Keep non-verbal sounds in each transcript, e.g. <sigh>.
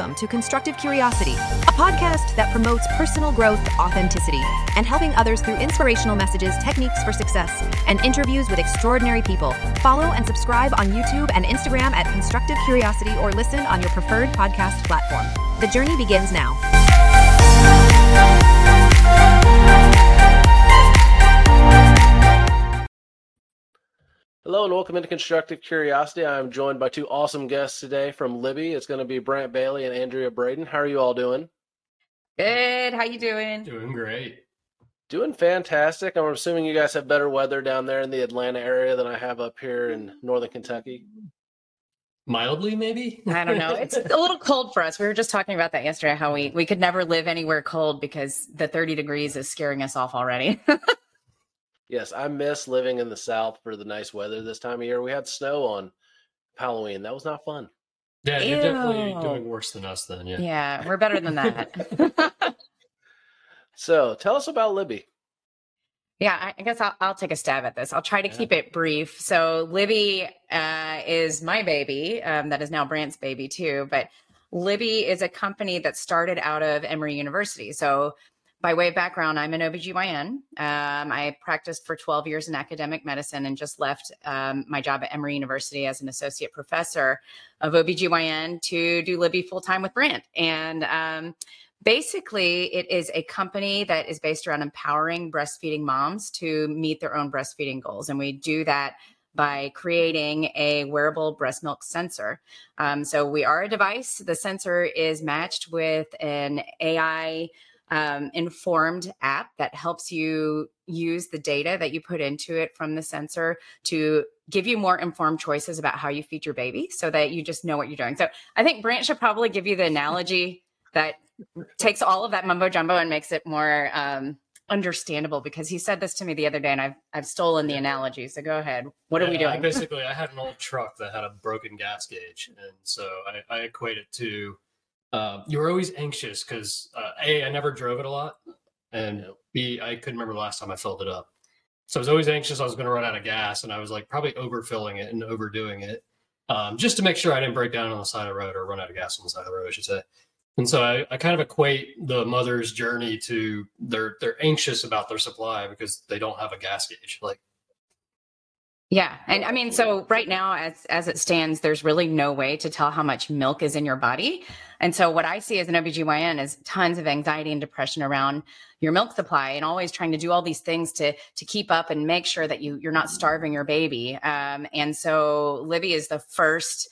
Welcome to Constructive Curiosity, a podcast that promotes personal growth, authenticity, and helping others through inspirational messages, techniques for success, and interviews with extraordinary people. Follow and subscribe on YouTube and Instagram at Constructive Curiosity or listen on your preferred podcast platform. The journey begins now. Hello and welcome into Constructive Curiosity. I'm joined by two awesome guests today from Lybbie. It's going to be Brant Bailey and Andrea Braden. How are you all doing? Good. How you doing? Doing great. Doing fantastic. I'm assuming you guys have better weather down there in the Atlanta area than I have up here in northern Kentucky. Mildly, maybe. I don't know. It's a little cold for us. We were just talking about that yesterday. How we we could never live anywhere cold because the 30 degrees is scaring us off already. <laughs> Yes, I miss living in the South for the nice weather this time of year. We had snow on Halloween. That was not fun. Yeah, you're definitely doing worse than us then. Yeah. yeah, we're better than that. <laughs> <laughs> So tell us about Lybbie. Yeah, I- I guess I'll, I'll take a stab at this. I'll try to Yeah. keep it brief. So, Lybbie uh, is my baby. Um, that is now Brant's baby, too. But Lybbie is a company that started out of Emory University. So, by way of background, I'm an OBGYN. Um, I practiced for 12 years in academic medicine and just left um, my job at Emory University as an associate professor of OBGYN to do Lybbie full time with Brant. And um, basically it is a company that is based around empowering breastfeeding moms to meet their own breastfeeding goals and we do that by creating a wearable breast milk sensor um, so we are a device the sensor is matched with an ai um, informed app that helps you use the data that you put into it from the sensor to give you more informed choices about how you feed your baby so that you just know what you're doing so i think brant should probably give you the analogy that takes all of that mumbo jumbo and makes it more um, understandable because he said this to me the other day and I've I've stolen the analogy. So go ahead. What are we Yeah, I doing? basically, I had an old truck that had a broken gas gauge, and so I, I equate it to uh, you were always anxious because uh, a I never drove it a lot, and b I couldn't remember the last time I filled it up. So I was always anxious I was going to run out of gas, and I was like probably overfilling it and overdoing it, um, just to make sure I didn't break down on the side of the road or run out of gas on the side of the road, I should say. And so I, I kind of equate the mother's journey to they're they're anxious about their supply because they don't have a gas gauge. Like Yeah. And I mean, so right now, as as it stands, there's really no way to tell how much milk is in your body. And so what I see as an OBGYN is tons of anxiety and depression around your milk supply and always trying to do all these things to to keep up and make sure that you you're not starving your baby. Um, and so Lybbie is the first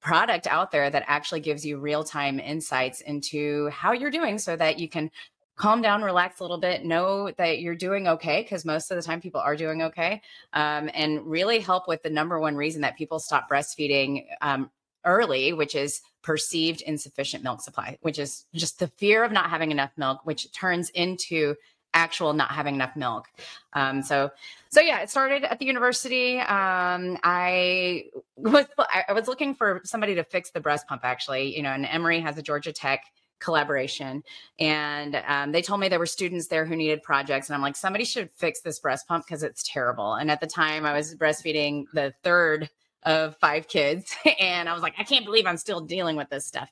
product out there that actually gives you real-time insights into how you're doing so that you can calm down relax a little bit know that you're doing okay because most of the time people are doing okay um, and really help with the number one reason that people stop breastfeeding um, early, which is perceived insufficient milk supply, which is just the fear of not having enough milk, which turns into actual not having enough milk. Um, so, so yeah, it started at the university. Um, I was I was looking for somebody to fix the breast pump, actually. You know, and Emory has a Georgia Tech collaboration. And um, they told me there were students there who needed projects and i'm like somebody should fix this breast pump because it's terrible. And at the time i was breastfeeding the third of five kids <laughs> and i was like i can't believe i'm still dealing with this stuff.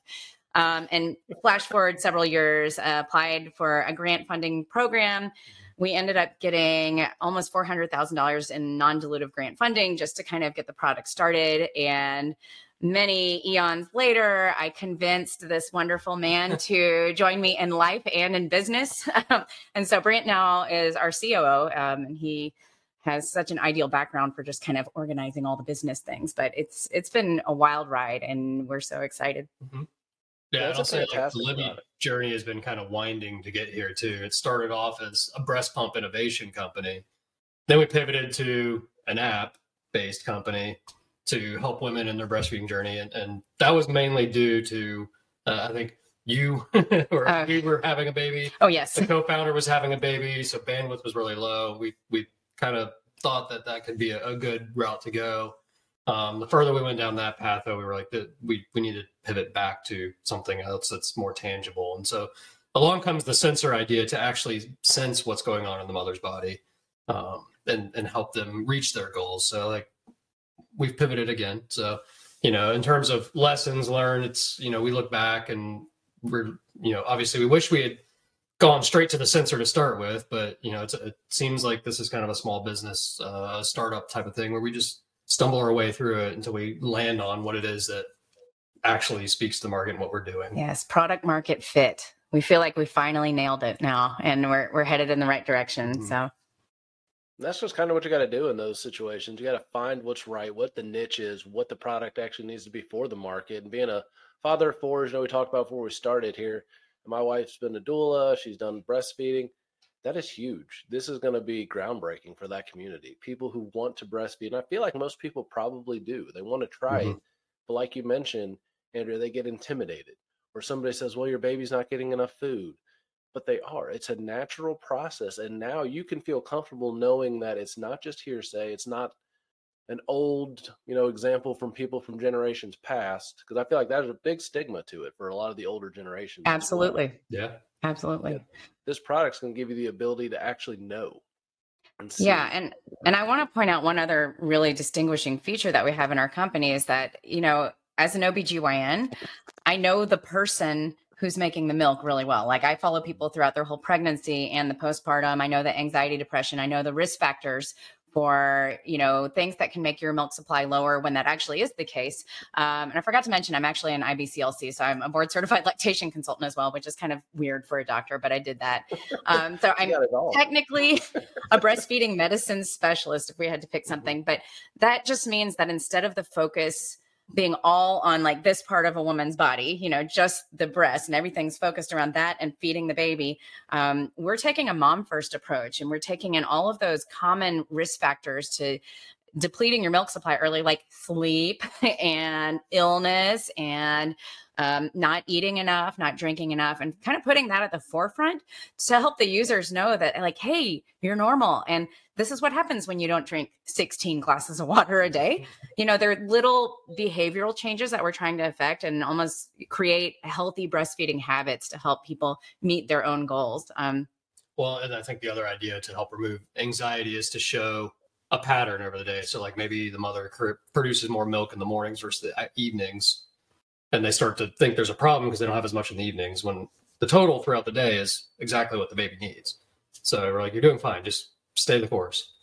Um, and flash forward several years uh, applied for a grant funding program. We ended up getting almost $400000 in non-dilutive grant funding just to kind of get the product started. And many eons later, I convinced this wonderful man <laughs> to join me in life and in business. <laughs> and so Brant now is our COO, um, and he has such an ideal background for just kind of organizing all the business things. But it's it's been a wild ride, and we're so excited. Yeah, That's and a I'll say like the Lybbie journey has been kind of winding to get here too. It started off as a breast pump innovation company. Then we pivoted to an app based company to help women in their breastfeeding journey. And, and that was mainly due to, uh, I think you <laughs> or Uh, we were having a baby. Oh yes, The co-founder was having a baby, so bandwidth was really low. We, we kind of thought that that could be a, a good route to go. Um, the further we went down that path, though, we were like, that we we need to pivot back to something else that's more tangible. And so, along comes the sensor idea to actually sense what's going on in the mother's body, um, and and help them reach their goals. So, like, we've pivoted again. So, you know, in terms of lessons learned, it's you know we look back and we're you know obviously we wish we had gone straight to the sensor to start with, but you know it seems like this is kind of a small business uh, startup type of thing where we just stumble our way through it until we land on what it is that actually speaks to the market and what we're doing. Yes, product market fit. We feel like we finally nailed it now, and we're we're headed in the right direction. Mm-hmm. So that's just kind of what you got to do in those situations. You got to find what's right, what the niche is, what the product actually needs to be for the market. And being a father of four, as you know, we talked about before we started here. My wife's been a doula. She's done breastfeeding. That is huge. This is going to be groundbreaking for that community. People who want to breastfeed, and I feel like most people probably do. They want to try mm-hmm. it, but like you mentioned, Andrea, they get intimidated. Or somebody says, "Well, your baby's not getting enough food," but they are. It's a natural process, and now you can feel comfortable knowing that it's not just hearsay. It's not an old, you know, example from people from generations past because I feel like that is a big stigma to it for a lot of the older generations. Absolutely. Yeah. Absolutely. Yeah. This product's going to give you the ability to actually know. And yeah, and and I want to point out one other really distinguishing feature that we have in our company is that, you know, as an OBGYN, I know the person who's making the milk really well. Like I follow people throughout their whole pregnancy and the postpartum. I know the anxiety, depression. I know the risk factors for you know things that can make your milk supply lower when that actually is the case. Um, and I forgot to mention I'm actually an IBCLC, so I'm a board certified <laughs> lactation consultant as well, which is kind of weird for a doctor, but I did that. Um, so I'm technically a breastfeeding medicine specialist if we had to pick mm-hmm. something, but that just means that instead of the focus being all on like this part of a woman's body, you know, just the breast and everything's focused around that and feeding the baby. Um, we're taking a mom first approach and we're taking in all of those common risk factors to depleting your milk supply early, like sleep <laughs> and illness and um, not eating enough, not drinking enough, and kind of putting that at the forefront to help the users know that, like, hey, you're normal. And this is what happens when you don't drink 16 glasses of water a day. <laughs> You know, there are little behavioral changes that we're trying to affect and almost create healthy breastfeeding habits to help people meet their own goals. Um, well, and I think the other idea to help remove anxiety is to show a pattern over the day. So, like maybe the mother produces more milk in the mornings versus the uh, evenings and they start to think there's a problem because they don't have as much in the evenings when the total throughout the day is exactly what the baby needs. So we're like, you're doing fine. Just stay the course.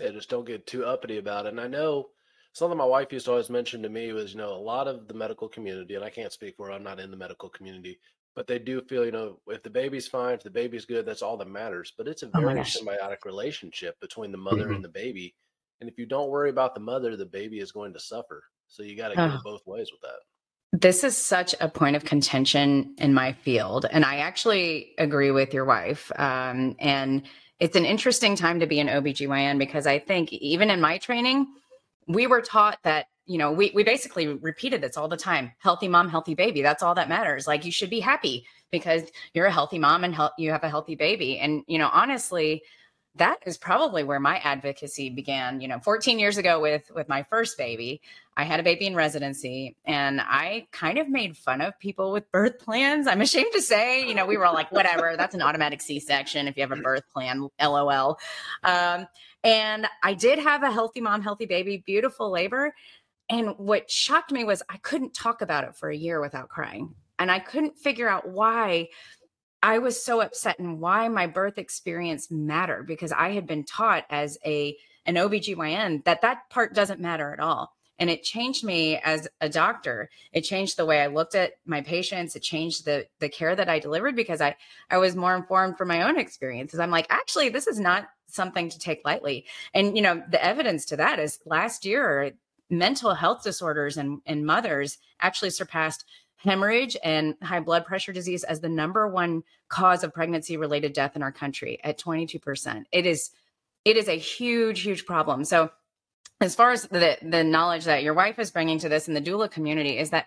Yeah, just don't get too uppity about it. And I know something my wife used to always mention to me was, you know, a lot of the medical community, and I can't speak for I'm not in the medical community, but they do feel, you know, if the baby's fine, if the baby's good, that's all that matters. But it's a oh very oh symbiotic relationship between the mother mm-hmm. and the baby. And if you don't worry about the mother, the baby is going to suffer. So you got to go both ways with that. This is such a point of contention in my field. And I actually agree with your wife. Um, and it's an interesting time to be an OBGYN because I think even in my training, we were taught that, you know, we, we basically repeated this all the time healthy mom, healthy baby. That's all that matters. Like you should be happy because you're a healthy mom and you have a healthy baby. And, you know, honestly, that is probably where my advocacy began you know 14 years ago with with my first baby i had a baby in residency and i kind of made fun of people with birth plans i'm ashamed to say you know we were all like whatever that's an automatic c-section if you have a birth plan lol um, and i did have a healthy mom healthy baby beautiful labor and what shocked me was i couldn't talk about it for a year without crying and i couldn't figure out why I was so upset and why my birth experience mattered because I had been taught as a an OBGYN that that part doesn't matter at all. And it changed me as a doctor. It changed the way I looked at my patients. It changed the the care that I delivered because I I was more informed from my own experiences. I'm like, actually, this is not something to take lightly. And you know, the evidence to that is last year mental health disorders and, and mothers actually surpassed hemorrhage and high blood pressure disease as the number one cause of pregnancy related death in our country at 22%. It is it is a huge huge problem. So as far as the the knowledge that your wife is bringing to this in the doula community is that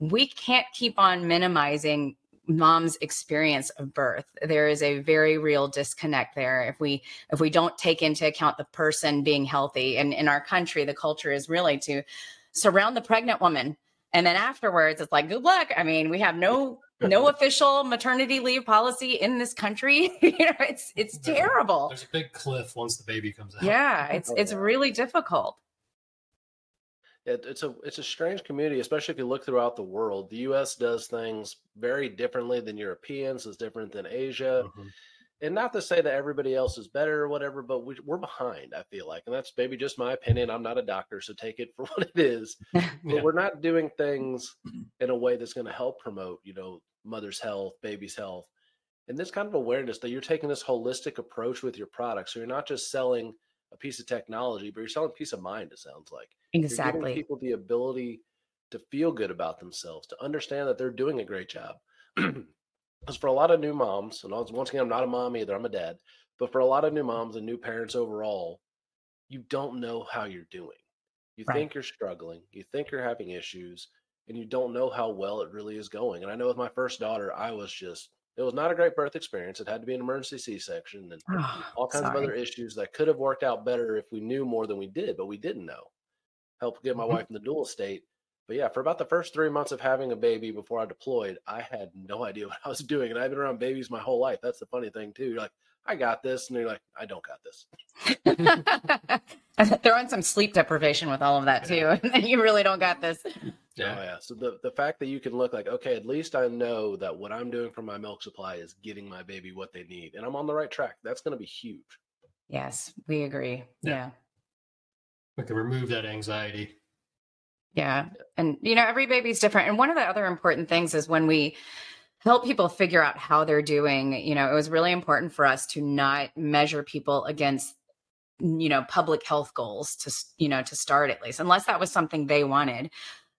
we can't keep on minimizing mom's experience of birth there is a very real disconnect there if we if we don't take into account the person being healthy and in our country the culture is really to surround the pregnant woman and then afterwards, it's like, good luck. I mean, we have no no official maternity leave policy in this country. <laughs> you know, it's it's terrible. There's a big cliff once the baby comes out. Yeah, it's it's <laughs> really difficult. It, it's a it's a strange community, especially if you look throughout the world. The U.S. does things very differently than Europeans. Is different than Asia. Mm-hmm. And not to say that everybody else is better or whatever, but we, are behind. I feel like, and that's maybe just my opinion. I'm not a doctor, so take it <laughs> for what it is. <laughs> yeah. But we're not doing things in a way that's going to help promote, you know, mother's health, baby's health, and this kind of awareness that you're taking this holistic approach with your product. So you're not just selling a piece of technology, but you're selling peace of mind. It sounds like exactly people the ability to feel good about themselves, to understand that they're doing a great job. <clears throat> Because for a lot of new moms, and once again, I'm not a mom either, I'm a dad, but for a lot of new mm-hmm. moms and new parents overall, you don't know how you're doing. You right. think you're struggling, you think you're having issues, and you don't know how well it really is going. And I know with my first daughter, I was just it was not a great birth experience. It had to be an emergency C-section and oh, all kinds sorry. of other issues that could have worked out better if we knew more than we did, but we didn't know. Helped get my mm-hmm. wife in the dual state. But yeah, for about the first three months of having a baby before I deployed, I had no idea <laughs> what I was doing. And I've been around babies my whole life. That's the funny thing too. You're like, I got this. And you're like, I don't got this. <laughs> Throw in some sleep deprivation with all of that too. And <laughs> you really don't got this. Yeah. Oh, yeah. So the, the fact that you can look like, okay, at least I know that what I'm doing for my milk supply is getting my baby what they need. And I'm on the right track. That's going to be huge. Yes, we agree. Yeah. yeah. We can remove that anxiety. Yeah. And, you know, every baby's different. And one of the other important things is when we help people figure out how they're doing, you know, it was really important for us to not measure people against you know public health goals to you know to start at least unless that was something they wanted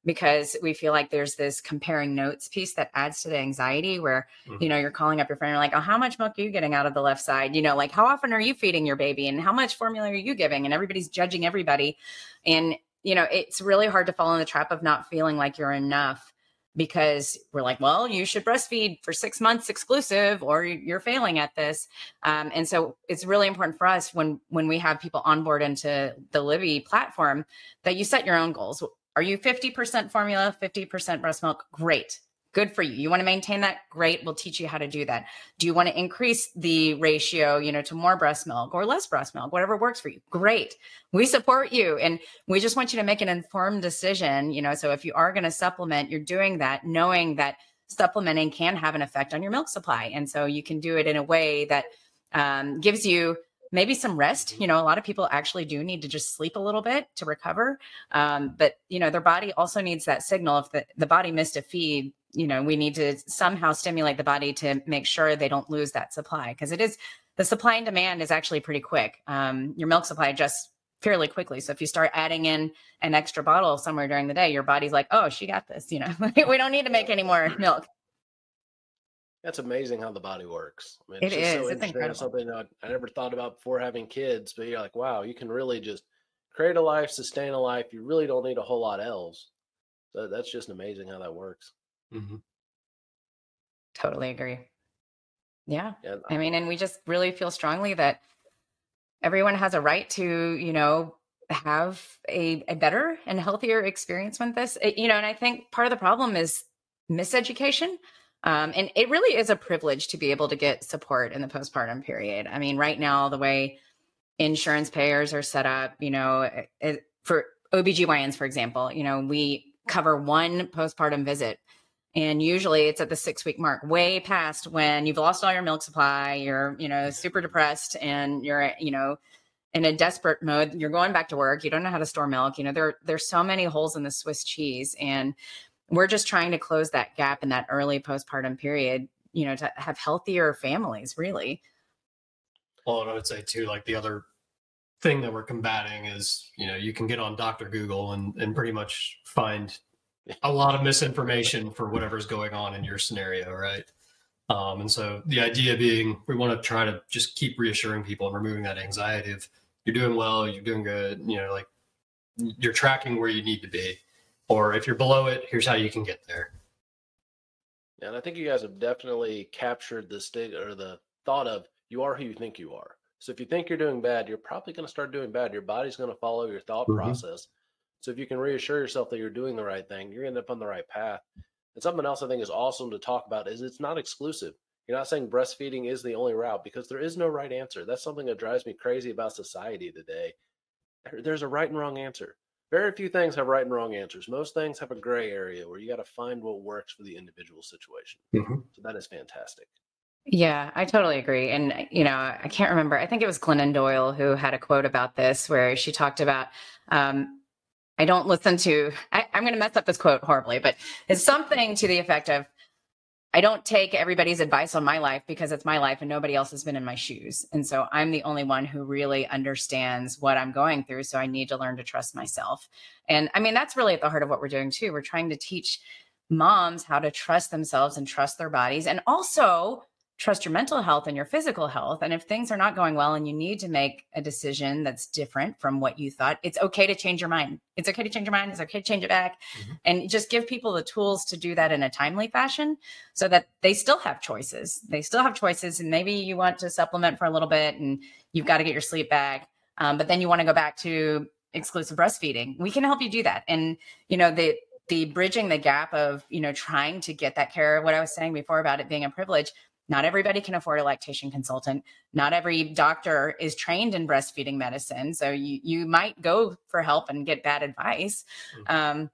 because we feel like there's this comparing notes piece that adds to the anxiety where mm-hmm. you know you're calling up your friend you're like oh how much milk are you getting out of the left side? You know like how often are you feeding your baby and how much formula are you giving? And everybody's judging everybody. And you know it's really hard to fall in the trap of not feeling like you're enough because we're like well you should breastfeed for six months exclusive or you're failing at this. Um, and so it's really important for us when when we have people on board into the Lybbie platform that you set your own goals are you 50% formula, 50% breast milk? Great. Good for you. You want to maintain that? Great. We'll teach you how to do that. Do you want to increase the ratio, you know, to more breast milk or less breast milk, whatever works for you? Great. We support you. And we just want you to make an informed decision, you know. So if you are going to supplement, you're doing that knowing that supplementing can have an effect on your milk supply. And so you can do it in a way that um, gives you maybe some rest. You know, a lot of people actually do need to just sleep a little bit to recover. Um, but, you know, their body also needs that signal. If the, the body missed a feed, you know, we need to somehow stimulate the body to make sure they don't lose that supply because it is the supply and demand is actually pretty quick. Um, your milk supply adjusts fairly quickly. So if you start adding in an extra bottle somewhere during the day, your body's like, oh, she got this. You know, <laughs> we don't need to make any more milk. That's amazing how the body works. I mean, it's it is. So it's incredible. Something I, I never thought about before having kids, but you're like, wow, you can really just create a life, sustain a life. You really don't need a whole lot else. So that's just amazing how that works. Mm-hmm. Totally agree. Yeah. yeah. I mean, and we just really feel strongly that everyone has a right to, you know, have a, a better and healthier experience with this. It, you know, and I think part of the problem is miseducation. Um, and it really is a privilege to be able to get support in the postpartum period. I mean, right now, the way insurance payers are set up, you know, it, eh, eh, for OBGYNs, for example, you know, we cover one postpartum visit. And usually it's at the six week mark, way past when you've lost all your milk supply, you're, you know, super depressed and you're, you know, in a desperate mode. You're going back to work. You don't know how to store milk. You know, there there's so many holes in the Swiss cheese. And we're just trying to close that gap in that early postpartum period, you know, to have healthier families, really. Well, and I would say too, like the other thing that we're combating is, you know, you can get on Dr. Google and, and pretty much find a lot of misinformation for whatever's going on in your scenario, right? Um, and so the idea being we want to try to just keep reassuring people and removing that anxiety of you're doing well, you're doing good, you know, like you're tracking where you need to be or if you're below it, here's how you can get there. Yeah, and I think you guys have definitely captured the state or the thought of you are who you think you are. So if you think you're doing bad, you're probably going to start doing bad. Your body's going to follow your thought mm-hmm. process. So if you can reassure yourself that you're doing the right thing, you're gonna end up on the right path. And something else I think is awesome to talk about is it's not exclusive. You're not saying breastfeeding is the only route because there is no right answer. That's something that drives me crazy about society today. There's a right and wrong answer. Very few things have right and wrong answers. Most things have a gray area where you got to find what works for the individual situation. Mm-hmm. So that is fantastic. Yeah, I totally agree. And, you know, I can't remember, I think it was Glennon Doyle who had a quote about this where she talked about, um, I don't listen to, I, I'm going to mess up this quote horribly, but it's something to the effect of, I don't take everybody's advice on my life because it's my life and nobody else has been in my shoes. And so I'm the only one who really understands what I'm going through. So I need to learn to trust myself. And I mean, that's really at the heart of what we're doing too. We're trying to teach moms how to trust themselves and trust their bodies and also trust your mental health and your physical health. And if things are not going well and you need to make a decision that's different from what you thought, it's okay to change your mind. It's okay to change your mind. It's okay to change it back. Mm-hmm. And just give people the tools to do that in a timely fashion so that they still have choices. They still have choices. And maybe you want to supplement for a little bit and you've got to get your sleep back. Um, but then you want to go back to exclusive breastfeeding. We can help you do that. And, you know, the, the bridging the gap of you know trying to get that care what i was saying before about it being a privilege not everybody can afford a lactation consultant. Not every doctor is trained in breastfeeding medicine. So you, you might go for help and get bad advice. Mm-hmm. Um,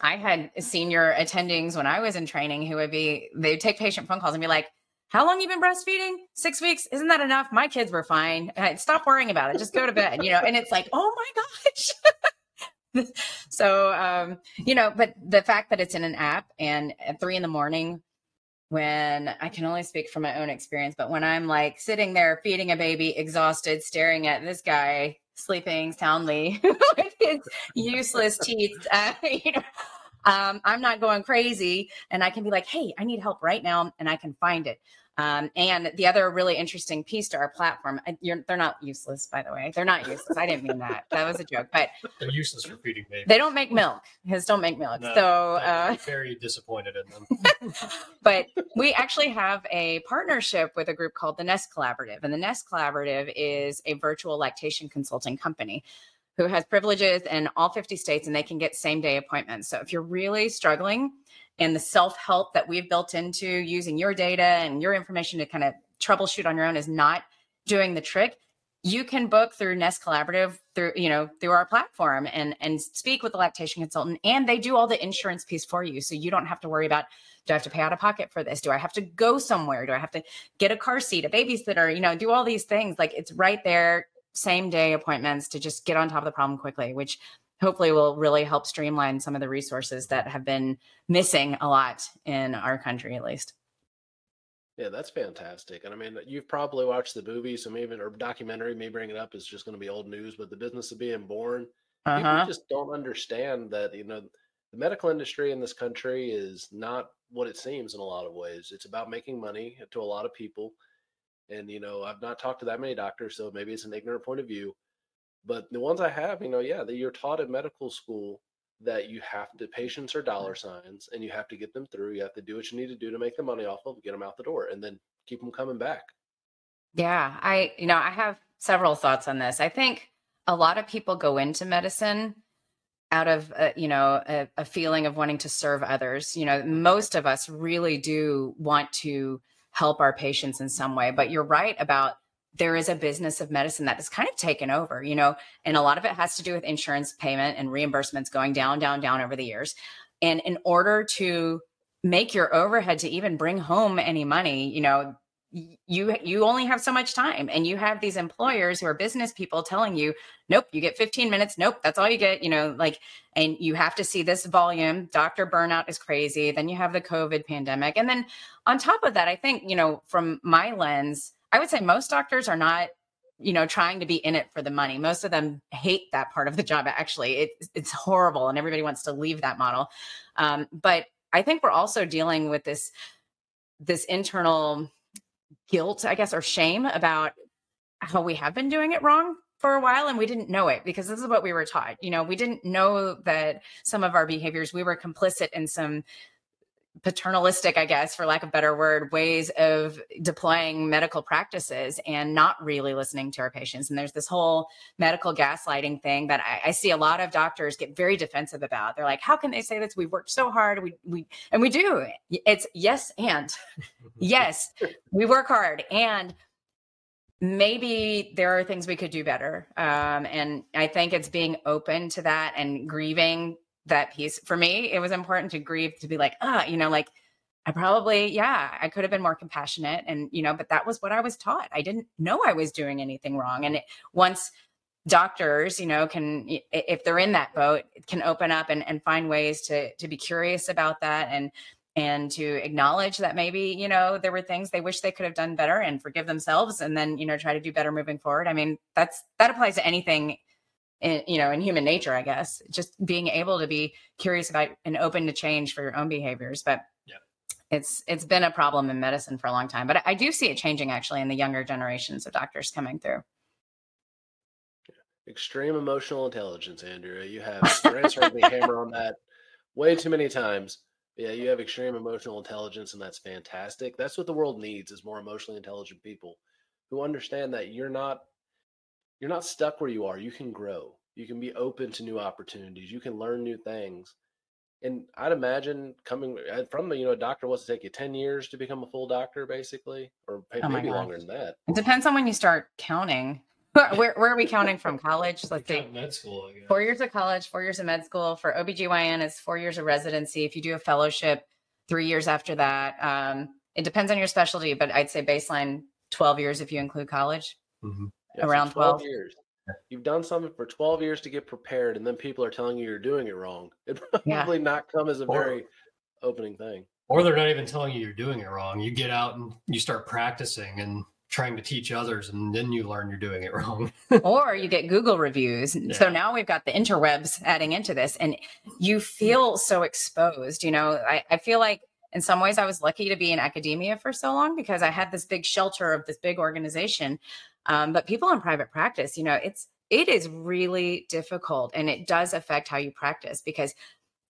I had senior attendings when I was in training who would be, they'd take patient phone calls and be like, how long you been breastfeeding? Six weeks? Isn't that enough? My kids were fine. Stop worrying about it. Just go to bed, you know? And it's like, oh my gosh. <laughs> so, um, you know, but the fact that it's in an app and at three in the morning, when I can only speak from my own experience, but when I'm like sitting there feeding a baby, exhausted, staring at this guy sleeping soundly <laughs> with his <laughs> useless teeth, uh, <laughs> you know, um, I'm not going crazy, and I can be like, "Hey, I need help right now," and I can find it. Um, and the other really interesting piece to our platform, they're not useless, by the way. They're not useless. I didn't mean that. That was a joke. But they're useless for feeding babies. They don't make milk. His don't make milk. No, so uh, very disappointed in them. <laughs> but we actually have a partnership with a group called the Nest Collaborative, and the Nest Collaborative is a virtual lactation consulting company who has privileges in all 50 states and they can get same day appointments. So if you're really struggling and the self help that we've built into using your data and your information to kind of troubleshoot on your own is not doing the trick you can book through nest collaborative through you know through our platform and and speak with the lactation consultant and they do all the insurance piece for you. So you don't have to worry about do i have to pay out of pocket for this? Do i have to go somewhere? Do i have to get a car seat a babysitter you know do all these things? Like it's right there same day appointments to just get on top of the problem quickly which hopefully will really help streamline some of the resources that have been missing a lot in our country at least yeah that's fantastic and i mean you've probably watched the movie so maybe or documentary me bringing it up is just going to be old news but the business of being born uh-huh. people just don't understand that you know the medical industry in this country is not what it seems in a lot of ways it's about making money to a lot of people and you know i've not talked to that many doctors so maybe it's an ignorant point of view but the ones I have, you know, yeah, that you're taught in medical school that you have to patients are dollar signs and you have to get them through. You have to do what you need to do to make the money off of, get them out the door, and then keep them coming back. Yeah, I you know I have several thoughts on this. I think a lot of people go into medicine out of a, you know a, a feeling of wanting to serve others. You know, most of us really do want to help our patients in some way. But you're right about there is a business of medicine that has kind of taken over, you know, and a lot of it has to do with insurance payment and reimbursements going down, down, down over the years. And in order to make your overhead to even bring home any money, you know, you you only have so much time and you have these employers who are business people telling you nope you get 15 minutes nope that's all you get you know like and you have to see this volume doctor burnout is crazy then you have the covid pandemic and then on top of that i think you know from my lens I would say most doctors are not you know trying to be in it for the money. Most of them hate that part of the job actually. It, it's horrible and everybody wants to leave that model. Um, but i think we're also dealing with this this internal guilt i guess or shame about how we have been doing it wrong for a while and we didn't know it because this is what we were taught you know we didn't know that some of our behaviors we were complicit in some paternalistic, I guess, for lack of a better word, ways of deploying medical practices and not really listening to our patients. And there's this whole medical gaslighting thing that I, I, see a lot of doctors get very defensive about. They're like, "How can they say this? We worked so hard. We we and we do. It's yes and <laughs> yes, we work hard and." maybe there are things we could do better. Um, and I think it's being open to that and grieving that piece. For me, it was important to grieve to be like, ah, you know, like I probably, yeah, I could have been more compassionate. And, you know, but that was what I was taught. I didn't know I was doing anything wrong. And it, once doctors, you know, can, if they're in that boat, can open up and, and find ways to, to be curious about that and, and to acknowledge that maybe you know there were things they wish they could have done better and forgive themselves and then you know try to do better moving forward i mean that's that applies to anything in you know in human nature i guess just being able to be curious about and open to change for your own behaviors but yeah. it's it's been a problem in medicine for a long time but i do see it changing actually in the younger generations of doctors coming through extreme emotional intelligence andrea you have heard me hammer on that way too many times yeah, you have extreme emotional intelligence, and that's fantastic. That's what the world needs: is more emotionally intelligent people who understand that you're not you're not stuck where you are. You can grow. You can be open to new opportunities. You can learn new things. And I'd imagine coming uh, from you know a doctor wants to take you ten years to become a full doctor, basically, or oh maybe longer than that. It depends on when you start counting. <laughs> where, where are we counting from? College? Let's see. Med school. Four years of college, four years of med school. For OBGYN, it's four years of residency. If you do a fellowship, three years after that. Um, it depends on your specialty, but I'd say baseline 12 years if you include college. Mm-hmm. Yeah, Around so 12, 12 years. You've done something for 12 years to get prepared, and then people are telling you you're doing it wrong. <laughs> It probably yeah. not come as a or, very opening thing. Or they're not even telling you you're doing it wrong. You get out and you start practicing, and trying to teach others and then you learn you're doing it wrong. <laughs> or you get Google reviews. Yeah. So now we've got the interwebs adding into this and you feel so exposed. You know, I, I feel like in some ways I was lucky to be in academia for so long because I had this big shelter of this big organization. Um, but people in private practice, you know, it's it is really difficult and it does affect how you practice because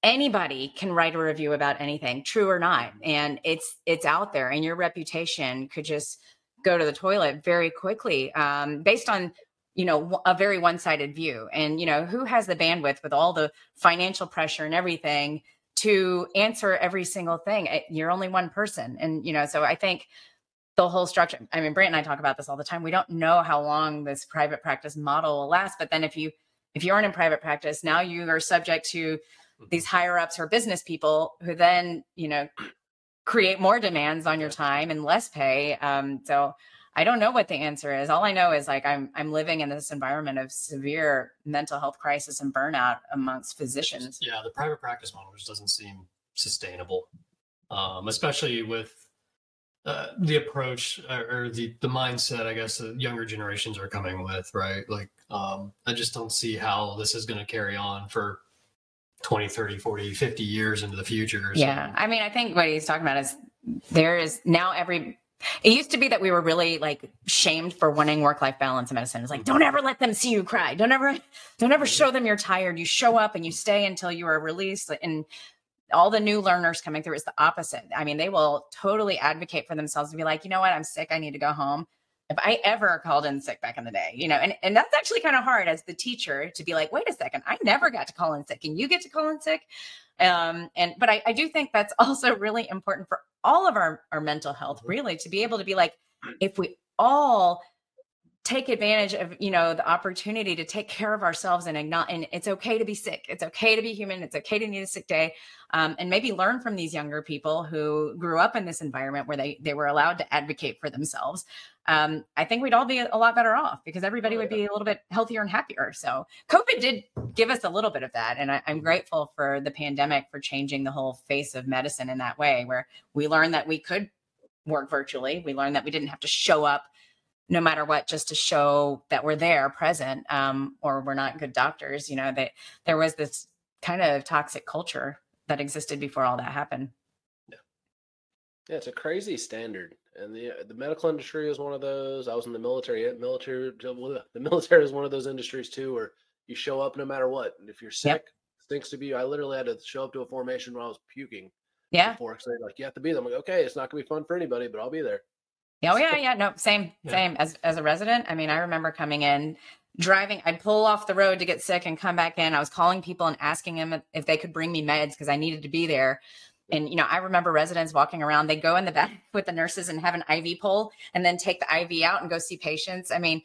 anybody can write a review about anything true or not and it's it's out there and your reputation could just go to the toilet very quickly um, based on you know a very one-sided view and you know who has the bandwidth with all the financial pressure and everything to answer every single thing eh, you're only one person and you know so i think the whole structure i mean brant and i talk about this all the time we don't know how long this private practice model will last but then if you if you aren't in private practice now you are subject to these higher ups or business people who then you know create more demands on your time and less pay. Um, so I don't know what the answer is. All I know is like I'm I'm living in this environment of severe mental health crisis and burnout amongst physicians. Yeah, the private practice model just doesn't seem sustainable, um, especially with uh, the approach or, or the the mindset. I guess the younger generations are coming with right. Like um, I just don't see how this is going to carry on for 20 30 40 50 years into the future so. yeah i mean i think what he's talking about is there is now every it used to be that we were really like shamed for wanting work-life balance in medicine. It's like, don't ever let them see you cry. Don't ever, don't ever show them you're tired. You show up and you stay until you are released. And all the new learners coming through is the opposite. I mean, they will totally advocate for themselves and be like, you know what, I'm sick. I need to go home if I ever called in sick back in the day, you know, and, and that's actually kind of hard as the teacher to be like, wait a second, I never got to call in sick and you get to call in sick. Um, and, but I, I do think that's <laughs> also really important for all of our, our mental health, mm-hmm. really, to be able to be like, if we all take advantage of you know the opportunity to take care of ourselves and acknowledge and it's okay to be sick it's okay to be human it's okay to need a sick day um, and maybe learn from these younger people who grew up in this environment where they they were allowed to advocate for themselves um, i think we'd all be a lot better off because everybody oh, would be a little bit healthier and happier so covid did give us a little bit of that and I, i'm grateful for the pandemic for changing the whole face of medicine in that way where we learned that we could work virtually we learned that we didn't have to show up no matter what, just to show that we're there, present, um, or we're not good doctors. You know that there was this kind of toxic culture that existed before all that happened. Yeah, yeah, it's a crazy standard, and the the medical industry is one of those. I was in the military. Eh, military, <laughs> the military is one of those industries too, where you show up no matter what. And if you're sick, yep. stinks to be you. I literally had to show up to a formation when I was puking. Yeah. Before like you have to be there. I'm like, okay, it's not gonna be fun for anybody, but I'll be there. Oh yeah, yeah, no, same, <laughs> yeah. same as as a resident. I mean, I remember coming in, driving. I'd pull off the road to get sick and come back in. I was calling people and asking them if they could bring me meds because I needed to be there. And you know, I remember residents walking around, they go in the back with the nurses and have an IV pole and then take the IV out and go see patients. I mean,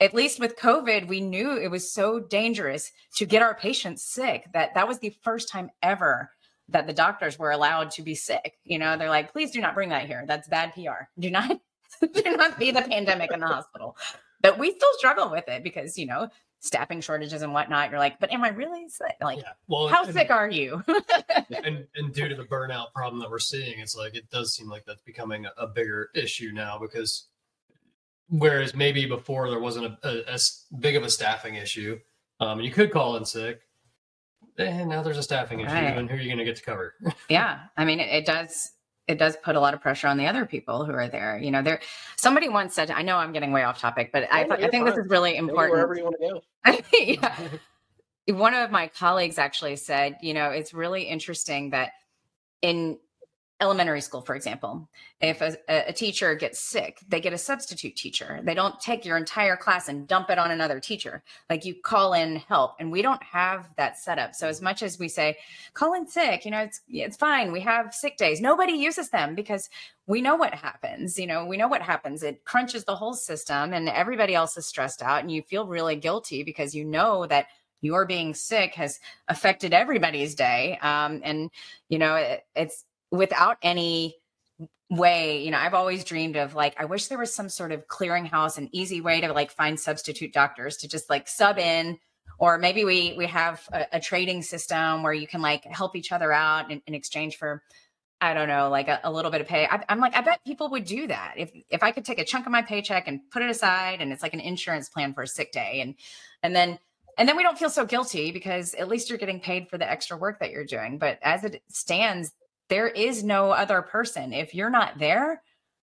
at least with COVID, we knew it was so dangerous to get our patients sick that that was the first time ever that the doctors were allowed to be sick. You know, they're like, please do not bring that here. That's bad PR. Do not <laughs> do not be the pandemic in the hospital. But we still struggle with it because, you know, staffing shortages and whatnot. You're like, but am I really sick? Like, yeah. well, how and, sick are you? and and due to the burnout problem that we're seeing, it's like it does seem like that's becoming a, a bigger issue now because whereas maybe before there wasn't a, a, as big of a staffing issue, um, you could call in sick. And now there's a staffing issue, right. and who are you going to get to cover? <laughs> yeah, I mean, it, it does it does put a lot of pressure on the other people who are there. You know, there somebody once said, I know I'm getting way off topic, but I, I, think fine. this is really important. wherever you want to go. <laughs> yeah. <laughs> One of my colleagues actually said, you know, it's really interesting that in elementary school, for example, if a, a, teacher gets sick, they get a substitute teacher. They don't take your entire class and dump it on another teacher. Like you call in help, and we don't have that setup. So as much as we say, call in sick, you know, it's it's fine. We have sick days. Nobody uses them because we know what happens. You know, we know what happens. It crunches the whole system, and everybody else is stressed out, and you feel really guilty because you know that your being sick has affected everybody's day. Um, and you know, it, it's without any way you know i've always dreamed of like i wish there was some sort of clearinghouse an easy way to like find substitute doctors to just like sub in. Or maybe we we have a, a trading system where you can like help each other out in, in exchange for i don't know like a, a little bit of pay. I, i'm like i bet people would do that. If if i could take a chunk of my paycheck and put it aside and it's like an insurance plan for a sick day and and then and then we don't feel so guilty because at least you're getting paid for the extra work that you're doing. But as it stands there is no other person. If you're not there,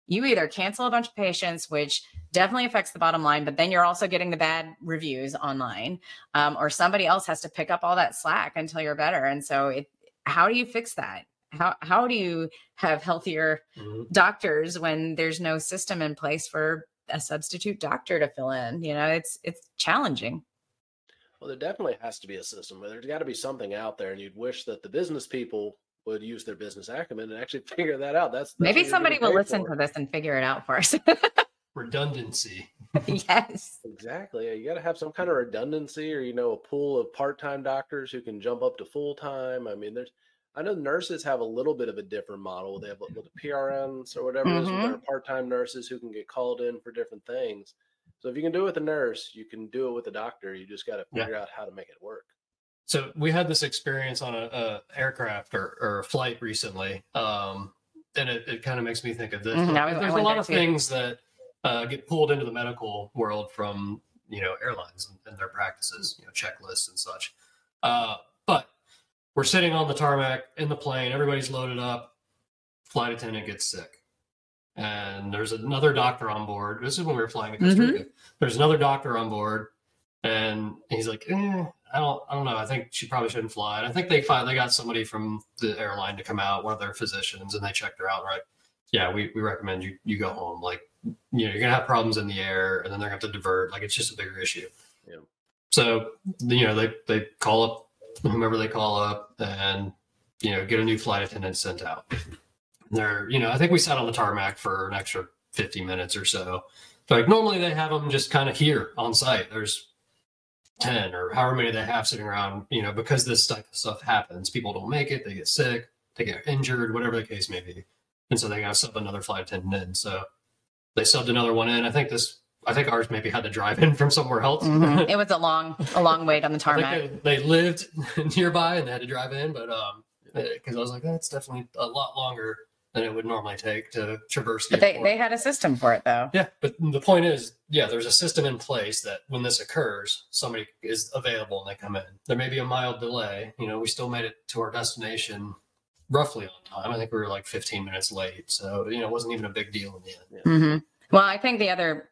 you either cancel a bunch of patients, which definitely affects the bottom line, but then you're also getting the bad reviews online, um, or somebody else has to pick up all that slack until you're better. And so, it, how do you fix that? How how do you have healthier mm-hmm. doctors when there's no system in place for a substitute doctor to fill in? You know, it's it's challenging. Well, there definitely has to be a system. There's got to be something out there, and you'd wish that the business people would use their business acumen and actually <laughs> figure that out. That's, that's maybe somebody will listen for. to this and figure it out for us. <laughs> redundancy. <laughs> yes. Exactly. You got to have some kind of redundancy or, you know, a pool of part time doctors who can jump up to full time. I mean, there's, I know nurses have a little bit of a different model. They have with the PRNs or whatever mm-hmm. it is, with part time nurses who can get called in for different things. So if you can do it with a nurse, you can do it with a doctor. You just got to figure yeah. out how to make it work. So we had this experience on a, a aircraft or, or, a flight recently, um, and it, it kind of makes me think of this. Mm-hmm. Like, there's a lot of things that uh, get pulled into the medical world from you know airlines and, and their practices, you know checklists and such. Uh, but we're sitting on the tarmac in the plane, everybody's loaded up. Flight attendant gets sick, and there's another doctor on board. This is when we were flying to Costa. Rica. Mm-hmm. There's another doctor on board, and he's like, eh, I don't I don't know. I think she probably shouldn't fly. And I think they find they got somebody from the airline to come out, one of their physicians, and they checked her out. Right? Yeah, we, we recommend you you go home. Like you know, you're gonna have problems in the air, and then they're gonna have to divert. Like it's just a bigger issue. Yeah. So you know they they call up whomever they call up, and you know get a new flight attendant sent out. And they're you know I think we sat on the tarmac for an extra 50 minutes or so. like normally they have them just kind of here on site. There's 10 or however many they have sitting around, you know, because this type of stuff happens. People don't make it, they get sick, they get injured, whatever the case may be. And so they got to sub another flight attendant in. So they subbed another one in. I think this, I think ours maybe had to drive in from somewhere else. Mm-hmm. <laughs> It was a long, a long wait on the tarmac. They, they, lived <laughs> nearby and they had to drive in, but um, because I was like, that's definitely a lot longer than it would normally take to traverse the but they, they had a system for it though. Yeah but the point is yeah there's a system in place that when this occurs somebody is available and they come in. There may be a mild delay. You know we still made it to our destination roughly on time. I think we were like 15 minutes late. So you know it wasn't even a big deal in the end. Yeah. mm-hmm. well i think the other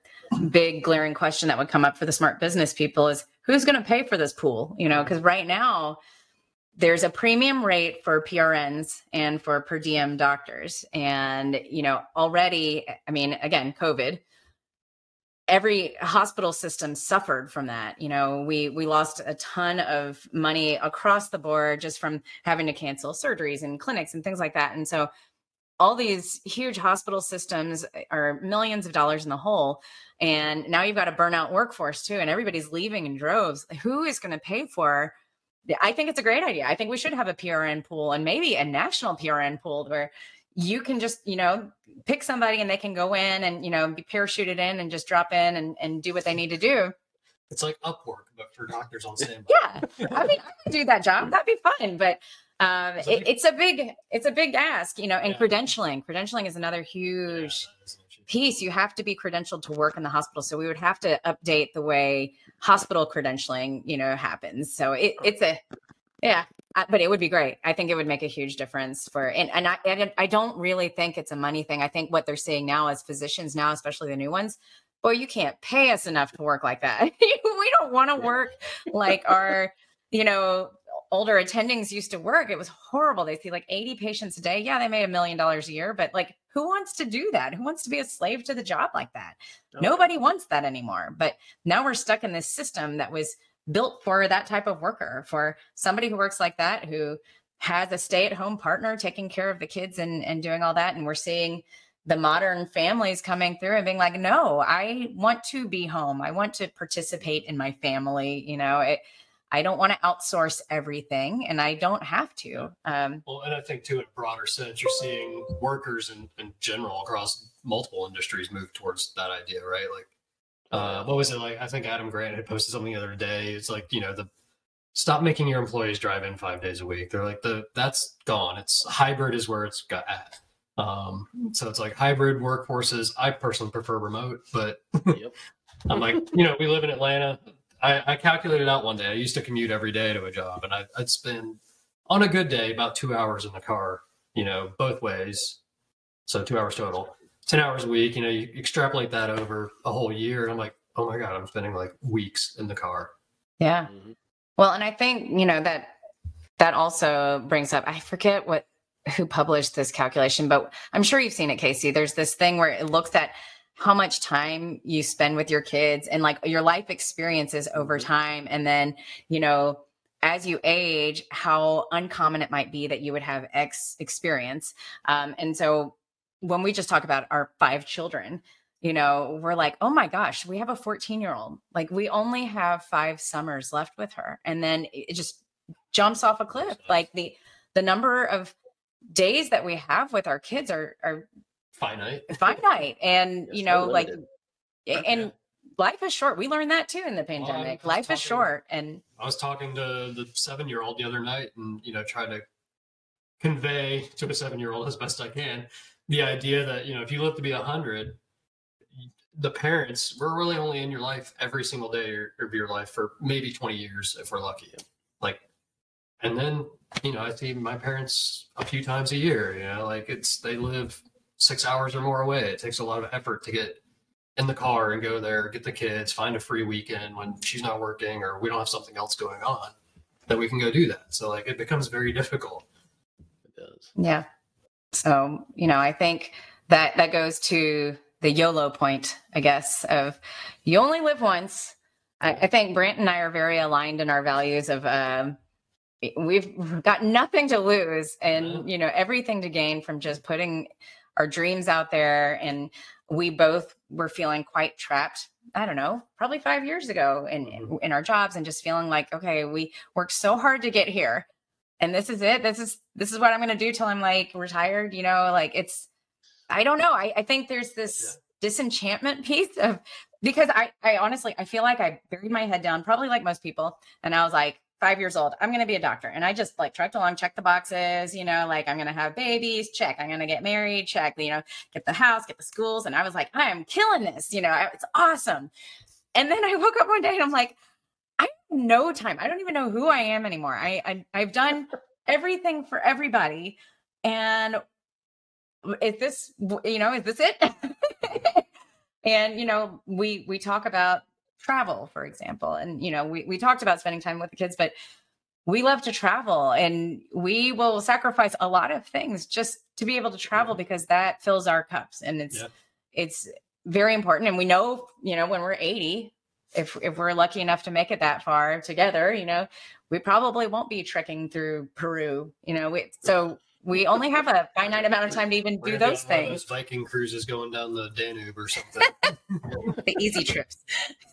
big glaring question that would come up for the smart business people is who's going to pay for this pool? You know because right now there's a premium rate for PRNs and for per diem doctors. And, you know, already, I mean, again, COVID, every hospital system suffered from that. You know we we lost a ton of money across the board just from having to cancel surgeries and clinics and things like that. And so all these huge hospital systems eh, are millions of dollars in the hole. And now you've got a burnout workforce too and everybody's leaving in droves. Who is going to pay for i think it's a great idea. I think we should have a prn pool and maybe a national prn pool where you can just you know pick somebody and they can go in and you know be parachuted in and just drop in and, and do what they need to do. It's like upwork but for doctors on standby. Yeah i mean i could do that job. That'd be fun but um, it, it's a big it's a big ask you know and yeah. credentialing. Credentialing is another huge yeah, piece. You have to be credentialed to work in the hospital so we would have to update the way hospital credentialing you know happens. So it, it's a yeah but it would be great. I think it would make a huge difference for and, and I, I don't really think it's a money thing. I think what they're saying now as physicians now especially the new ones boy you can't pay us enough to work like that. <laughs> We don't want to work like our you know older attendings used to work, it was horrible. They see like 80 patients a day. Yeah, they made a million dollars a year, but like who wants to do that? Who wants to be a slave to the job like that? Okay. Nobody wants that anymore. But now we're stuck in this system that was built for that type of worker, for somebody who works like that, who has a stay at home partner taking care of the kids and, and doing all that. And we're seeing the modern families coming through and being like, no, I want to be home. I want to participate in my family. You know, it, I don't want to outsource everything and I don't have to. Um, well, and I think too, in a broader sense, you're seeing workers in, in general across multiple industries move towards that idea, right? Like, uh, what was it like? I think Adam Grant had posted something the other day. It's like, you know, the stop making your employees drive in five days a week. They're like, the that's gone. It's hybrid is where it's got at. Um, so it's like hybrid workforces. I personally prefer remote, but yep. <laughs> I'm like, you know, we live in Atlanta I, I, calculated out one day. I used to commute every day to a job, and I, I'd spend on a good day about two hours in the car. You know, both ways, so two hours total. Ten hours a week. You know, you extrapolate that over a whole year, and I'm like, oh my god, I'm spending like weeks in the car. Yeah. Mm-hmm. Well, and I think you know that that also brings up. I forget what who published this calculation, but I'm sure you've seen it, Casey. There's this thing where it looks at how much time you spend with your kids and like your life experiences over mm-hmm. time. And then, you know, as you age, how uncommon it might be that you would have X experience. Um, and so when we just talk about our five children, you know, we're like, oh my gosh, we have a 14 year old. Like we only have five summers left with her. And then it just jumps off a cliff. Like the the number of days that we have with our kids are are finite. Finite and yes, you know like and yeah. life is short. We learned that too in the pandemic. well, life talking, is short and i was talking to the seven year old the other night and you know try to convey to a seven year old as best i can the idea that you know if you live to be a 100 the parents we're really only in your life every single day of your life for maybe 20 years if we're lucky. Like and then you know i see my parents a few times a year you know like it's they live six hours or more away. It takes a lot of effort to get in the car and go there, get the kids, find a free weekend when she's not working or we don't have something else going on that we can go do that. So like it becomes very difficult. It does. Yeah. So, you know, I think that that goes to the YOLO point, I guess, of you only live once. I, I think Brant and I are very aligned in our values of um, we've got nothing to lose and you know everything to gain from just putting our dreams out there and we both were feeling quite trapped i don't know probably five years ago in mm-hmm. in our jobs and just feeling like okay we worked so hard to get here and this is it this is this is what i'm going to do till i'm like retired you know like it's i don't know i, I think there's this yeah. disenchantment <laughs> piece of because i i honestly i feel like i buried my head down probably like most people and i was like five years old, I'm going to be a doctor. And I just like trekked along, check the boxes, you know, like I'm going to have babies, check. I'm going to get married, check, you know, get the house, get the schools. And I was like, I am killing this, you know, it's awesome. And then I woke up one day and I'm like, I have no time. I don't even know who I am anymore. I, I I've done everything for everybody. And is this, you know, is this it? <laughs> and, you know, we, we talk about travel, for example. And, you know, we, we talked about spending time with the kids, but we love to travel and we will sacrifice a lot of things just to be able to travel because that fills our cups. And it's, yeah. it's, very important. And we know, you know, when we're 80, if if we're lucky enough to make it that far together, you know, we probably won't be trekking through Peru. You know, we, so we only have a finite amount of time to even do those things. Those Viking cruises going down the Danube or something. <laughs> <laughs> the easy trips.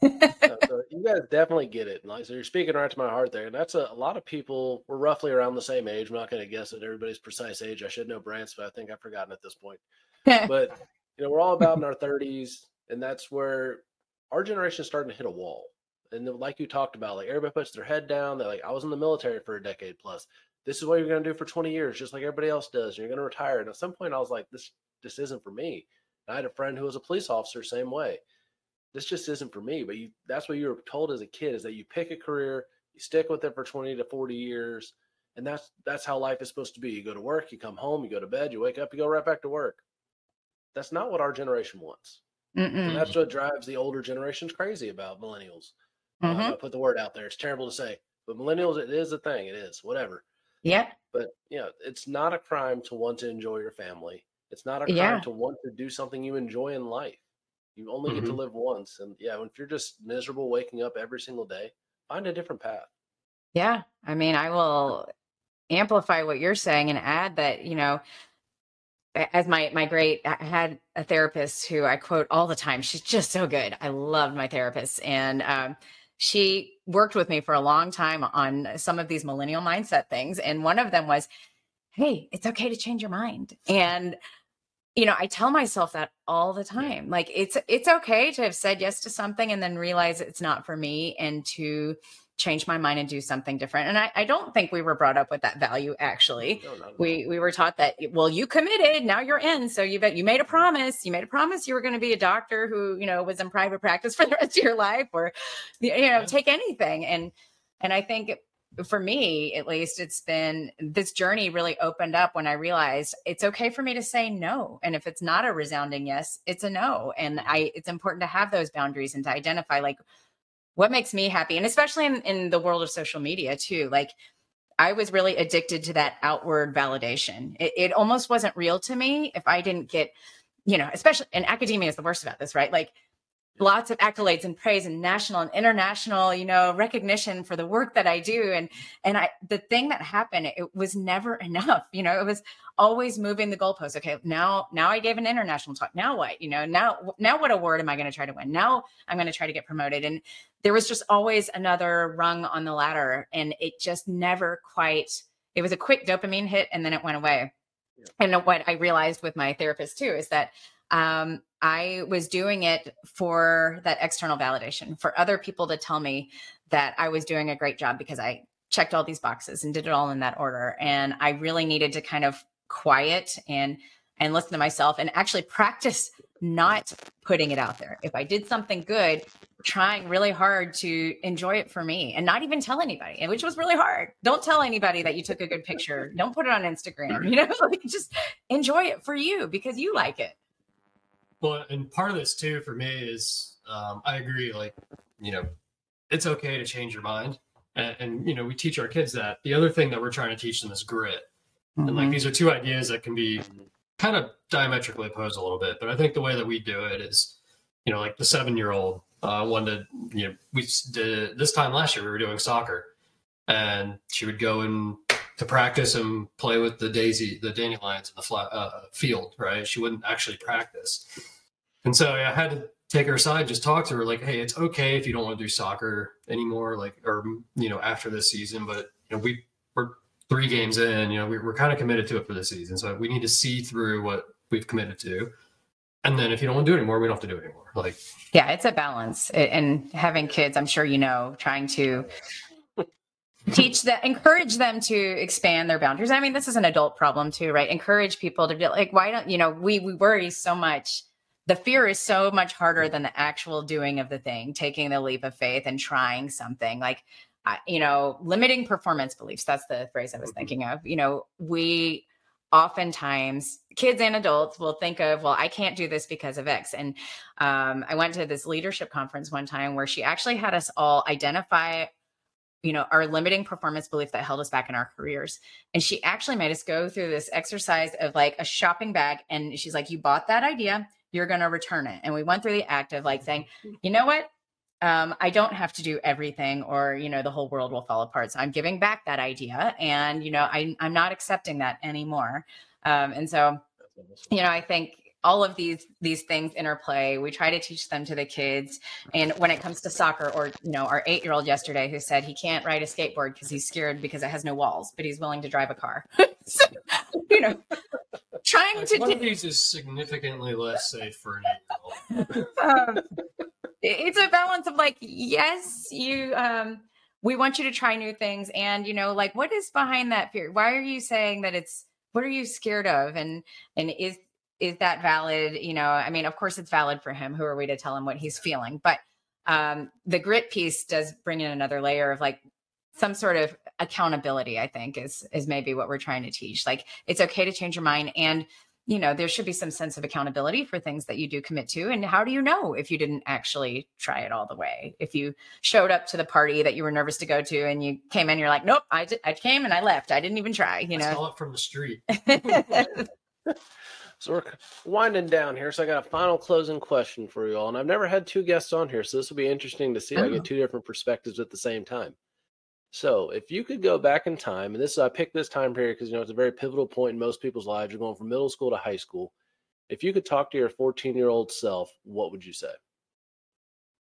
so, so you guys definitely get it. Like so, you're speaking right to my heart there. And that's a, a lot of people. We're roughly around the same age. I'm not going to guess at everybody's precise age. I should know Brant's, but I think I've forgotten at this point. <laughs> but you know, we're all about in our 30s, and that's where our generation is starting to hit a wall. And like you talked about, like everybody puts their head down. They're like, I was in the military for a decade plus this is what you're going to do for 20 years, just like everybody else does. You're going to retire. And at some point, I was like, this this isn't for me. I had a friend who was a police officer, same way. This just isn't for me. But you, that's what you were told as a kid is that you pick a career, you stick with it for 20 to 40 years, and that's that's how life is supposed to be. You go to work, you come home, you go to bed, you wake up, you go right back to work. That's not what our generation wants. And that's what drives the older generations crazy about millennials. Mm-hmm. Uh, I put the word out there. It's terrible to say, but millennials, it is a thing. It is whatever. Yeah. But you know, it's not a crime to want to enjoy your family. It's not a crime yeah. to want to do something you enjoy in life. You only mm-hmm. get to mm-hmm. live once. And yeah, if you're just miserable waking up every single day, find a different path. Yeah. I mean, I will amplify what you're saying and add that, you know, as my my great I had a therapist who I quote all the time. She's just so good. I loved my therapist. And um, she worked with me for a long time on some of these millennial mindset things. And one of them was, hey, it's okay to change your mind. And you know, I tell myself that all the time. Like it's it's okay to have said yes to something and then realize it's not for me and to change my mind and do something different. And I, I don't think we were brought up with that value. Actually, no, no, no. we we were taught that well, you committed, now you're in. So you bet you made a promise. You made a promise you were going to be a doctor who you know was in private practice <laughs> for the rest of your life, or you know take anything. And and I think for me at least it's been this journey really opened up when i realized it's okay for me to say no and if it's not a resounding yes it's a no and i it's important to have those boundaries and to identify like what makes me happy and especially in, in the world of social media too like i was really addicted to that outward validation. It, it almost wasn't real to me if i didn't get you know especially and academia is the worst about this right? Like lots of accolades and praise and national and international you know recognition for the work that i do. And and i the thing that happened it was never <laughs> enough you know it was always moving the goalpost okay now now i gave an international talk. Now what? You know now now what award am i going to try to win? Now i'm going to try to get promoted. And there was just always another rung on the ladder and it just never quite it was a quick dopamine hit and then it went away. Yeah. and what i realized with my therapist too is that um, I was doing it for that external validation, for other people to tell me that I was doing a great job because I checked all these boxes and did it all in that order. And I really needed to kind of quiet and and listen to myself and actually practice not putting it out there. If I did something good, trying really hard to enjoy it for me and not even tell anybody, which was really hard. Don't tell anybody that you took a good picture. Don't put it on Instagram, you know, <laughs> like just enjoy it for you because you like it. Well, and part of this too for me is um, I agree. Like, you know, it's okay to change your mind, and, and, you know, we teach our kids that. The other thing that we're trying to teach them is grit, mm-hmm. and like mm-hmm. these are two ideas that can be kind of diametrically opposed a little bit. But I think the way that we do it is, you know, like the seven-year-old uh, wanted, you know, we did this time last year we were doing soccer, and she would go and to practice and play with the daisy, the dandelions in the uh, field, right? She wouldn't actually practice. And so I had to take her aside, just talk to her like, Hey, it's okay if you don't want to do soccer anymore, like, or, you know, after this season, but you know, we we're three games in, you know, we, we're kind of committed to it for the season. So we need to see through what we've committed to. And then if you don't want to do it anymore, we don't have to do it anymore. Like, yeah, it's a balance. And having kids, I'm sure you know, trying to teach that encourage them to expand their boundaries. I mean this is an adult problem too right? Encourage people to be like why don't you know we we worry so much. The fear is so much harder than the actual doing of the thing taking the leap of faith and trying something. Like you know limiting performance beliefs that's the phrase i was mm-hmm. thinking of. You know we oftentimes kids and adults will think of well i can't do this because of x. And um, i went to this leadership conference one time where she actually had us all identify you know, our limiting performance belief that held us back in our careers. And she actually made us go through this exercise of like a shopping bag. And she's like, you bought that idea, you're going to return it. And we went through the act of like saying, you know what? Um, I don't have to do everything or, you know, the whole world will fall apart. So I'm giving back that idea. And, you know, I, I'm not accepting that anymore. Um, and so, you know, I think all of these these things interplay. We try to teach them to the kids. And when it comes to soccer or you know our eight year old yesterday who said he can't ride a skateboard because he's scared because it has no walls but he's willing to drive a car. <laughs> So, you know trying Like, to one do, of these is significantly less safe for an eight-year-old. <laughs> um, it's a balance of like yes you um we want you to try new things and you know like what is behind that fear? Why are you saying that it's what are you scared of? And and is is that valid? You know i mean of course it's valid for him. Who are we to tell him what he's feeling? But um the grit piece does bring in another layer of like some sort of accountability i think is is maybe what we're trying to teach. Like it's okay to change your mind and you know there should be some sense of accountability for things that you do commit to. And how do you know if you didn't actually try it all the way? If you showed up to the party that you were nervous to go to and you came in you're like nope i, I came and i left. I didn't even try you I know? saw it from the street. <laughs> <laughs> <laughs> So we're winding down here. So I got a final closing question for you all. And I've never had two guests on here. So this will be interesting to see. I Oh. get two different perspectives at the same time. So if you could go back in time, and this I picked this time period because you know it's a very pivotal point in most people's lives. You're going from middle school to high school. If you could talk to your 14 year old self, what would you say?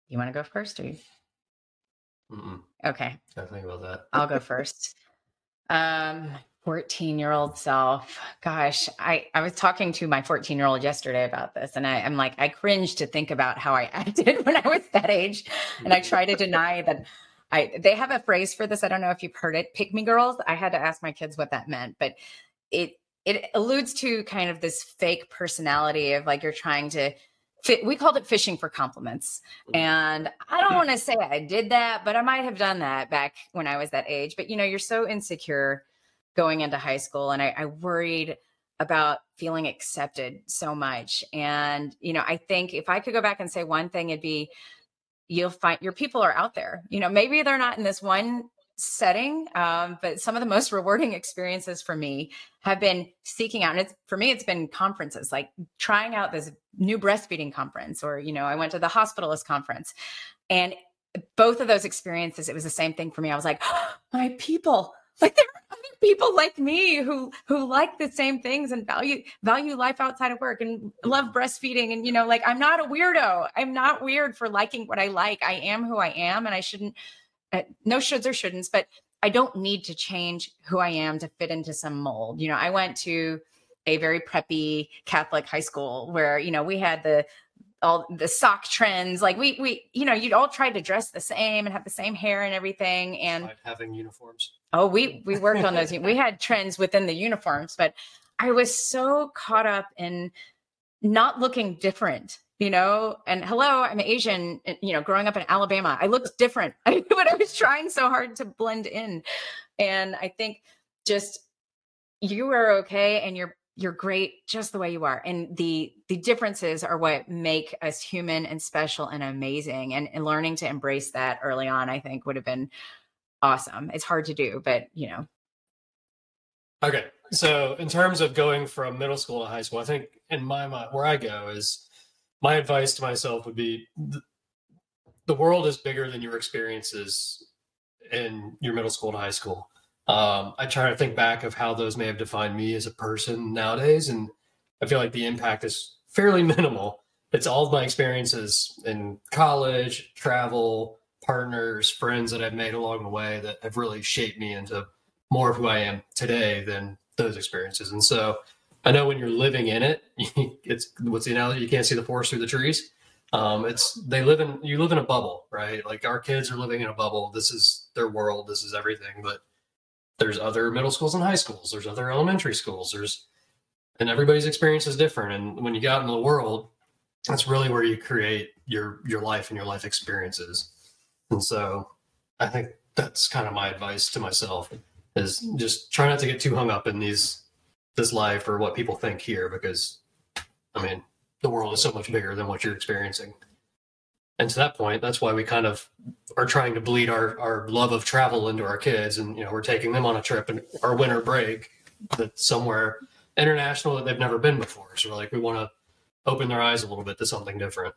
you want to go first or you? Mm-mm. okay Gotta think about that. I'll go <laughs> first. Um, 14 year old self. Gosh, I, I was talking to my 14 year old yesterday about this, and I, I'm like, I cringe to think about how I <laughs> acted when I was that age. And I <laughs> try to deny that I, they have a phrase for this. I don't know if you've heard it pick me girls. I had to ask my kids what that meant, but it, it alludes to kind of this fake personality of like you're trying to fit. We called it fishing for compliments. Mm-hmm. And I don't want to say I did that, but I might have done that back when I was that age. But you know, you're so insecure going into high school, and I, I worried about feeling accepted so much. And you know, I think if I could go back and say one thing, it'd be you'll find your people are out there. You know, maybe they're not in this one setting um, but some of the most <laughs> rewarding experiences for me have been seeking out and it's for me it's been conferences like trying out this new breastfeeding conference or you know i went to the hospitalist conference and both of those experiences it was the same thing for me i was like oh, <gasps> my people like there are other people like me who who like the same things and value value life outside of work and love breastfeeding and you know like i'm not a weirdo. I'm not weird for liking what i like. I am who i am and i shouldn't uh, no shoulds or shouldn'ts but i don't need to change who i am to fit into some mold. You know i went to a very preppy catholic high school where you know we had the all the sock trends like we we you know you'd all try to dress the same and have the same hair and everything and Like having uniforms. Oh, we we worked on those. We had trends within the uniforms, but I was so caught up in not looking different, you know. And hello, I'm Asian. You know, growing up in Alabama, I looked different, I, <laughs> but I was trying so hard to blend in. And I think just you are okay, and you're you're great just the way you are. And the the differences are what make us human and special and amazing. And, and learning to embrace that early on, I think, would have been awesome. It's hard to do, but you know, Okay. So in terms of going from middle school to high school, I think in my mind, where I go is my advice to myself would be th- the world is bigger than your experiences in your middle school to high school. Um, I try to think back of how those may have defined me as a person nowadays, and I feel like the impact is fairly <laughs> minimal. It's all of my experiences in college, travel, partners, friends that I've made along the way that have really shaped me into more of who I am today than those experiences. And so I know when you're living in it, <laughs> it's what's the analogy? You can't see the forest through the trees. Um, it's they live in you live in a bubble, right? Like our kids are living in a bubble. This is their world. This is everything. But there's other middle schools and high schools. There's other elementary schools. There's and everybody's experience is different. And when you get out into the world, that's really where you create your your life and your life experiences. And so I think that's kind of my advice to myself is just try not to get too hung up in these this life or what people think here because I mean the world is so much bigger than what you're experiencing. And to that point, that's why we kind of are trying to bleed our, our love of travel into our kids and you know we're taking them on a trip and our winter break that's somewhere international that they've never been before. So we're like we want to open their eyes a little bit to something different.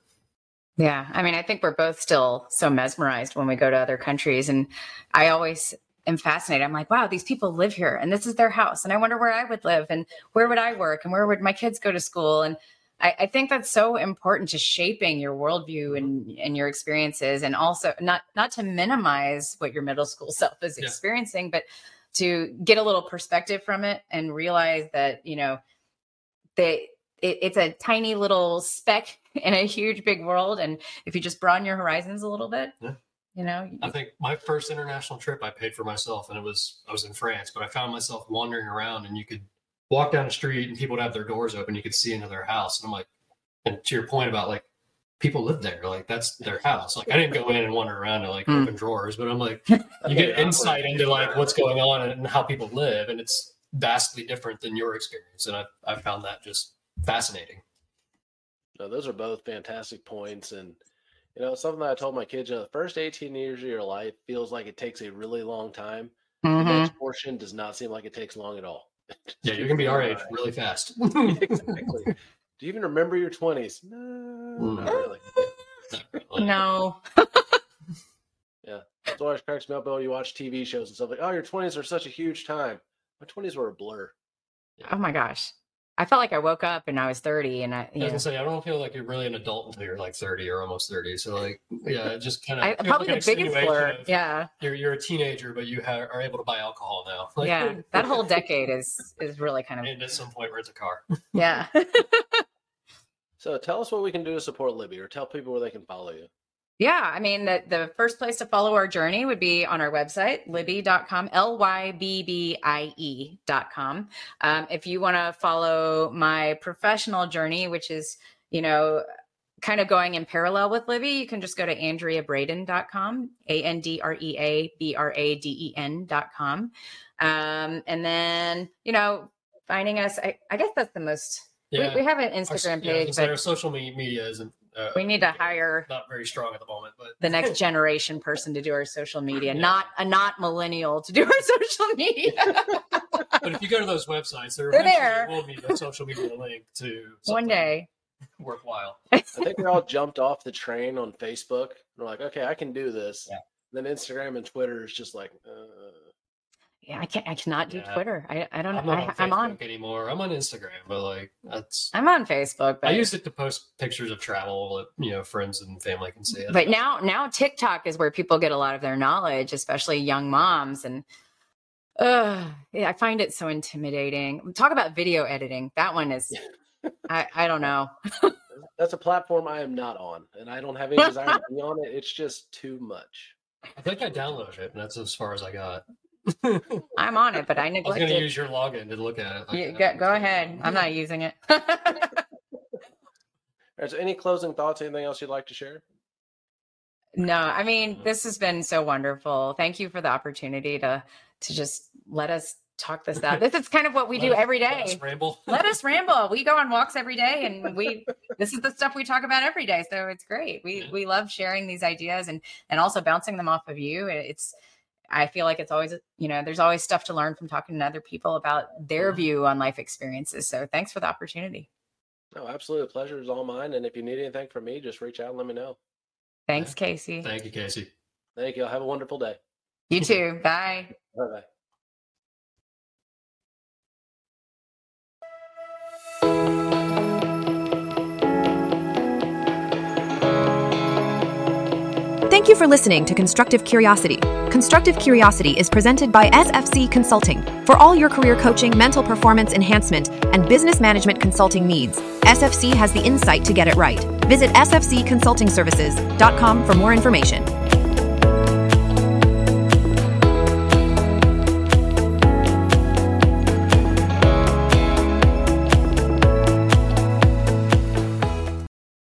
Yeah. I mean, I think we're both still so mesmerized when we go to other countries. And I always am fascinated. I'm like, wow, these people live here and this is their house. And I wonder where I would live and where would I work and where would my kids go to school? And I, I think that's so important to shaping your worldview mm-hmm. and, and your experiences. And also not not to minimize what your middle school <laughs> self is Yeah. experiencing, but to get a little perspective from it and realize that, you know, they it, it's a tiny little speck <laughs> in a huge big world. And if you just broaden your horizons a little bit, Yeah. you know, I think my first international trip I paid for myself, and it was I was in France, but I found myself wandering around, and you could walk down the street, and people would have their doors open, you could see into their house, and I'm like, and to your point about like people live there, like that's their house. Like I didn't go in and wander around to like Mm. open drawers, but I'm like, <laughs> you get insight into like what's going on and how people live, and it's vastly different than your experience, and I I found that just fascinating. No, those are both fantastic points, and you know something that I told my kids: you know, the first 18 years of your life feels like it takes a really long time. The Mhm. next portion does not seem like it takes long at all. Yeah, you're gonna be our age really fast. <laughs> exactly. <laughs> Do you even remember your 20s? No, not really. Not really. no. <laughs> Yeah, that's why always cracks me up when you watch TV shows and stuff like, oh, your 20s are such a huge time. My 20s were a blur. Oh my gosh. I felt like I woke up and I was 30 and I, I was gonna say I don't feel like you're really an adult until you're like 30 or almost 30. So like, yeah, it just kind of I, probably the biggest blur. Yeah. You're you're a teenager, but you ha- are able to buy alcohol now. Like, <laughs> Yeah. That whole decade is, is really kind of, and at some point rent a car. yeah. <laughs> So tell us what we can do to support Lybbie or tell people where they can follow you. Yeah, I mean, the, the first place to follow our journey would be on our website, lybbie.com, L Y B B I E.com. Um, if you want to follow my professional journey, which is, you know, kind of going in parallel with Lybbie, you can just go to AndreaBraden.com, A N D R E A B R A D E N.com. Um, and then, you know, finding us, I, I guess that's the most, Yeah, we, we have an Instagram yeah, gonna page, say but our social media isn't. Uh, we need to hire Not very strong at the moment, but the next <laughs> generation person to do our social media, Yeah. not a not millennial to do our <laughs> social media. <laughs> but if you go to those websites, there They're there. will be a social media link to One day. worthwhile. I think we all jumped off the train on Facebook. We're like, okay, I can do this. Yeah. Then Instagram and Twitter is just like, uh, Yeah, I can't I cannot do Yeah. Twitter. I, I don't I'm know. not I, on I'm on anymore. I'm on Instagram, but like that's. I'm on Facebook, but I use it to post pictures of travel that you know friends and family can see. but now now TikTok is where people get a lot of their knowledge, especially young moms. And uh, yeah, I find it so intimidating. Talk about video editing. That one is I, I don't know. <laughs> that's a platform I am not on, and I don't have any desire to <laughs> be on it. It's just too much. I think I downloaded it, and that's as far as I got. I'm on it, but I neglected. I was going to use your login to look at it. like You- go, go ahead. I'm not using it. <laughs> All right, so any closing thoughts? Anything else you'd like to share? No, I mean, this has been so wonderful. Thank you for the opportunity to to just let us talk this out. This is kind of what we Let do us- every let us ramble. Let us ramble. <laughs> We go on walks every day and we this is the stuff we talk about every day. So it's great. We Yeah. we love sharing these ideas and and also bouncing them off of you. It's I feel like it's always, you know, there's always stuff to learn from talking to other people about their Mhm. view on life experiences. So thanks for the opportunity. No, absolutely. The pleasure is all mine. And if you need anything from me, just reach out and let me know. Thanks, Casey. Thank you, Casey. Thank you. Have a wonderful day. You too. Bye. Bye bye. Thank you for listening to Constructive Curiosity. Constructive Curiosity is presented by SFC Consulting. For all your career coaching, mental performance enhancement, and business management consulting needs, SFC has the insight to get it right. Visit sfcconsultingservices.com for more information.